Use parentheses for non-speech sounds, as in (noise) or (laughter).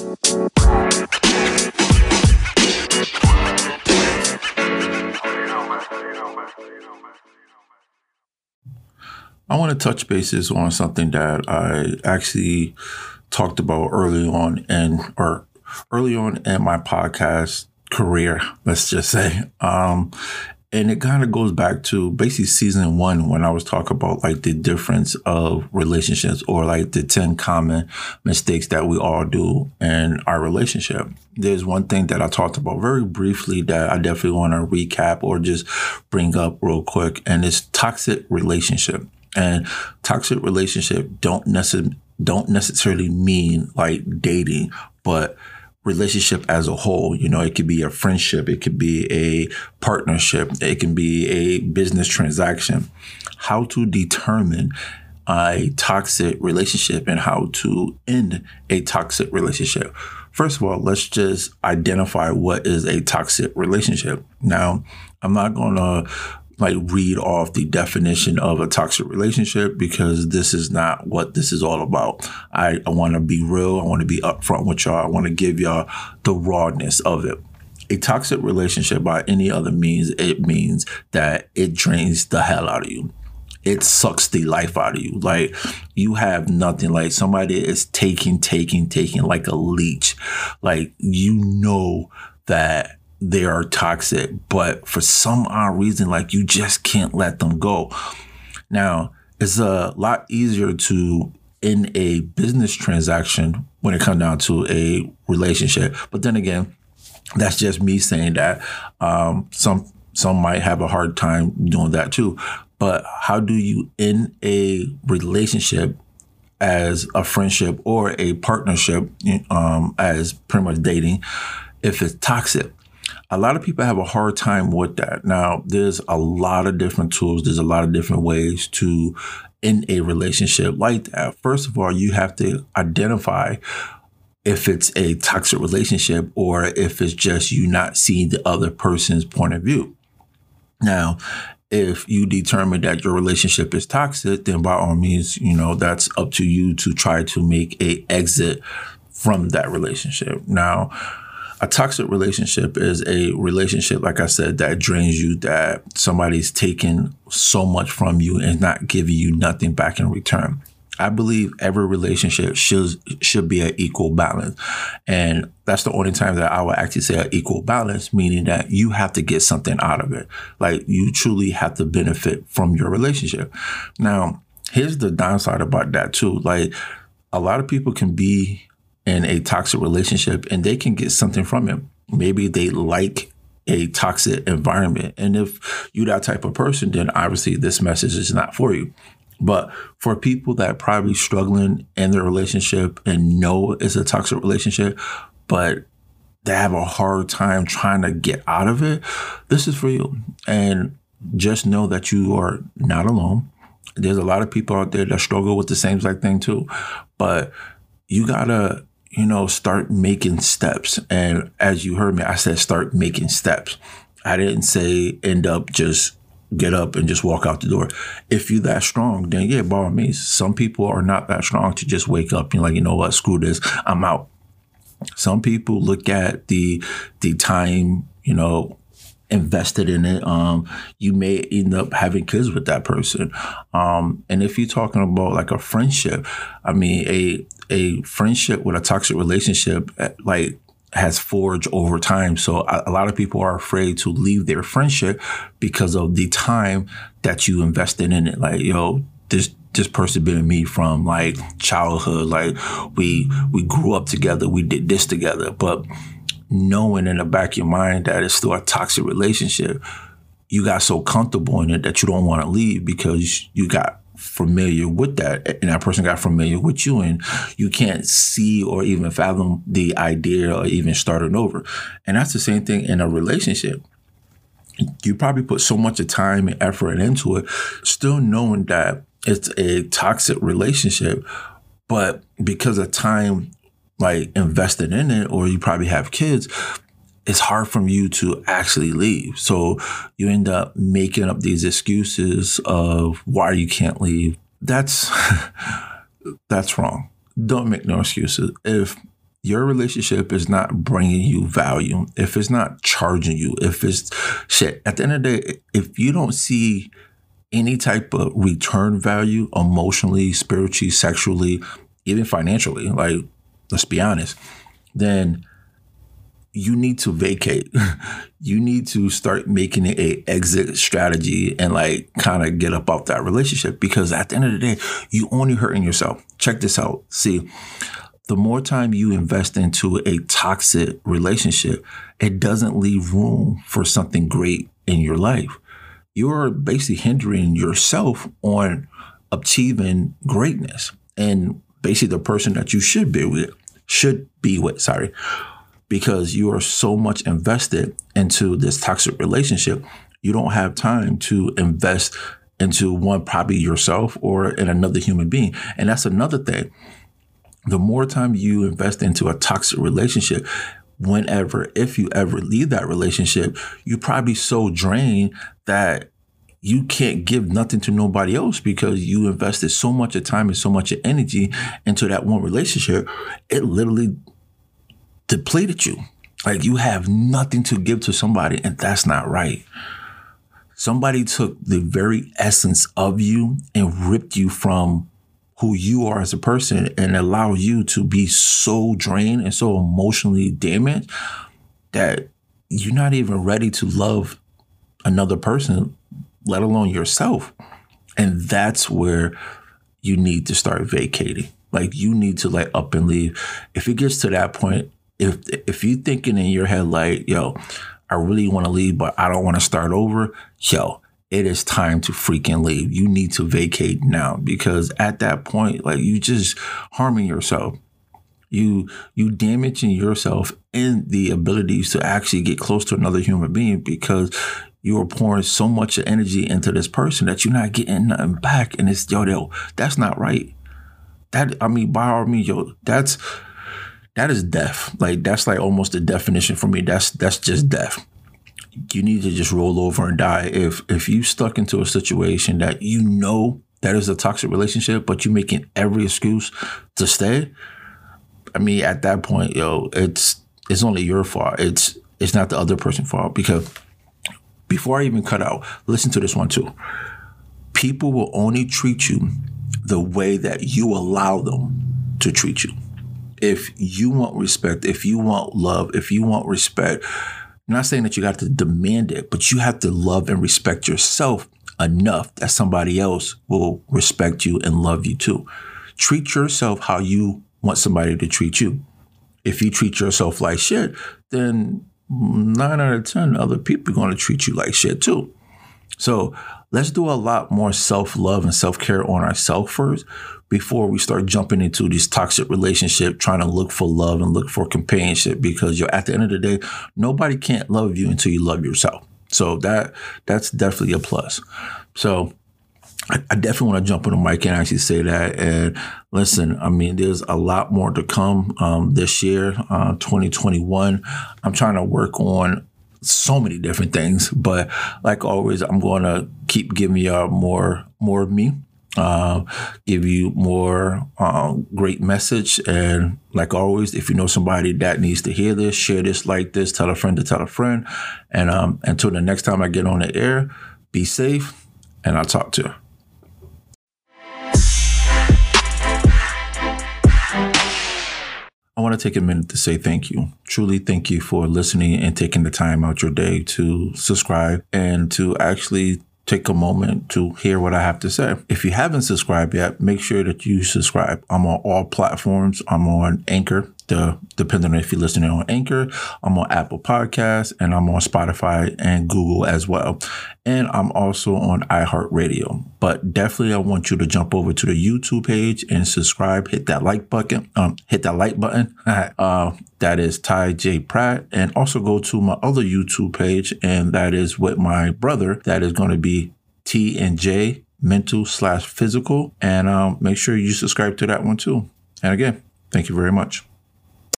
I want to touch bases on something that I actually talked about early on and or early on in my podcast career, let's just say. Um, and it kind of goes back to basically season one when I was talking about like the difference of relationships or like the 10 common mistakes that we all do in our relationship. There's one thing that I talked about very briefly that I definitely want to recap or just bring up real quick, and it's toxic relationship. And toxic relationship don't necessarily don't necessarily mean like dating, but relationship as a whole. You know, it could be a friendship, it could be a partnership, it can be a business transaction. How to determine a toxic relationship and how to end a toxic relationship. First of all, let's just identify what is a toxic relationship. Now, I'm not going to like read off the definition of a toxic relationship because this is not what this is all about. I, I want to be real. I want to be upfront with y'all. I want to give y'all the rawness of it. A toxic relationship, by any other means, it means that it drains the hell out of you. It sucks the life out of you. Like you have nothing. Like somebody is taking, taking, taking like a leech. Like you know that they are toxic, but for some odd reason, like you just can't let them go. Now, it's a lot easier to in a business transaction when it comes down to a relationship. But then again, that's just me saying that. Um, some some might have a hard time doing that too. But how do you in a relationship as a friendship or a partnership um, as pretty much dating if it's toxic? A lot of people have a hard time with that. Now, there's a lot of different tools, there's a lot of different ways to in a relationship like that. First of all, you have to identify if it's a toxic relationship or if it's just you not seeing the other person's point of view. Now, if you determine that your relationship is toxic, then by all means, you know, that's up to you to try to make a exit from that relationship. Now, a toxic relationship is a relationship, like I said, that drains you, that somebody's taking so much from you and not giving you nothing back in return. I believe every relationship should should be an equal balance. And that's the only time that I would actually say an equal balance, meaning that you have to get something out of it. Like you truly have to benefit from your relationship. Now, here's the downside about that too. Like a lot of people can be in a toxic relationship and they can get something from it. Maybe they like a toxic environment. And if you're that type of person, then obviously this message is not for you. But for people that probably struggling in their relationship and know it's a toxic relationship, but they have a hard time trying to get out of it, this is for you. And just know that you are not alone. There's a lot of people out there that struggle with the same exact thing too. But you gotta you know, start making steps. And as you heard me, I said start making steps. I didn't say end up just get up and just walk out the door. If you're that strong, then yeah, by all means. Some people are not that strong to just wake up and like, you know what, screw this, I'm out. Some people look at the the time, you know, invested in it. Um, you may end up having kids with that person. Um, and if you're talking about like a friendship, I mean, a a friendship with a toxic relationship, eh, like has forged over time. So a, a, lot of people are afraid to leave their friendship because of the time that you invested in it. Like, yo, this this person been me from like childhood. Like we we grew up together. We did this together. But knowing in the back of your mind that it's still a toxic relationship, you got so comfortable in it that you don't want to leave because you got familiar with that and that person got familiar with you and you can't see or even fathom the idea or even starting over. And that's the same thing in a relationship. You probably put so much of time and effort into it, still knowing that it's a toxic relationship, but because of time like invested in it or you probably have kids, it's hard for you to actually leave. So you end up making up these excuses of why you can't leave. That's (laughs) that's wrong. Don't make no excuses. If your relationship is not bringing you value, if it's not charging you, if it's shit, at the end of the day, if you don't see any type of return value emotionally, spiritually, sexually, even financially, like let's be honest, then you need to vacate. (laughs) you need to start making it a exit strategy and like kind of get up off that relationship because at the end of the day, you only hurting yourself. Check this out. See, the more time you invest into a toxic relationship, it doesn't leave room for something great in your life. You're basically hindering yourself on achieving greatness and basically the person that you should be with, should be with, sorry, because you are so much invested into this toxic relationship, you don't have time to invest into one, probably yourself or in another human being. And that's another thing the more time you invest into a toxic relationship, whenever, if you ever leave that relationship, you're probably so drained that you can't give nothing to nobody else because you invested so much of time and so much of energy into that one relationship. It literally depleted you. Like you have nothing to give to somebody, and that's not right. Somebody took the very essence of you and ripped you from who you are as a person and allow you to be so drained and so emotionally damaged that you're not even ready to love another person, let alone yourself. And that's where you need to start vacating. Like you need to like up and leave. If it gets to that point, if if you're thinking in your head like, yo, I really want to leave, but I don't want to start over, yo, it is time to freaking leave. You need to vacate now because at that point, like you just harming yourself. You you damaging yourself in the abilities to actually get close to another human being because you are pouring so much energy into this person that you're not getting nothing back. And it's yo, yo, that's not right. That I mean, by all means, yo, that's that is death. Like that's like almost the definition for me. That's that's just death you need to just roll over and die. If if you stuck into a situation that you know that is a toxic relationship, but you're making every excuse to stay, I mean, at that point, yo, it's it's only your fault. It's it's not the other person's fault because before I even cut out, listen to this one too. People will only treat you the way that you allow them to treat you. If you want respect, if you want love, if you want respect, I'm not saying that you got to demand it, but you have to love and respect yourself enough that somebody else will respect you and love you too. Treat yourself how you want somebody to treat you. If you treat yourself like shit, then nine out of 10 other people are going to treat you like shit too. So let's do a lot more self love and self care on ourselves first before we start jumping into this toxic relationship, trying to look for love and look for companionship. Because you're at the end of the day, nobody can't love you until you love yourself. So that that's definitely a plus. So I, definitely want to jump on the mic and actually say that. And listen, I mean, there's a lot more to come um, this year, uh, 2021. I'm trying to work on so many different things, but like always, I'm going to keep giving y'all more more of me uh, give you more uh, great message. And like always, if you know somebody that needs to hear this, share this, like this, tell a friend to tell a friend. And um, until the next time I get on the air, be safe, and I'll talk to you. I want to take a minute to say thank you. Truly, thank you for listening and taking the time out your day to subscribe and to actually take a moment to hear what I have to say. If you haven't subscribed yet, make sure that you subscribe. I'm on all platforms. I'm on Anchor, the, depending on if you're listening on Anchor, I'm on Apple Podcasts, and I'm on Spotify and Google as well. And I'm also on iHeartRadio. But definitely, I want you to jump over to the YouTube page and subscribe. Hit that like button. Um, hit that like button. (laughs) uh, that is Ty J Pratt, and also go to my other YouTube page, and that is with my brother. That is going to be T and J Mental slash Physical, and um, make sure you subscribe to that one too. And again, thank you very much.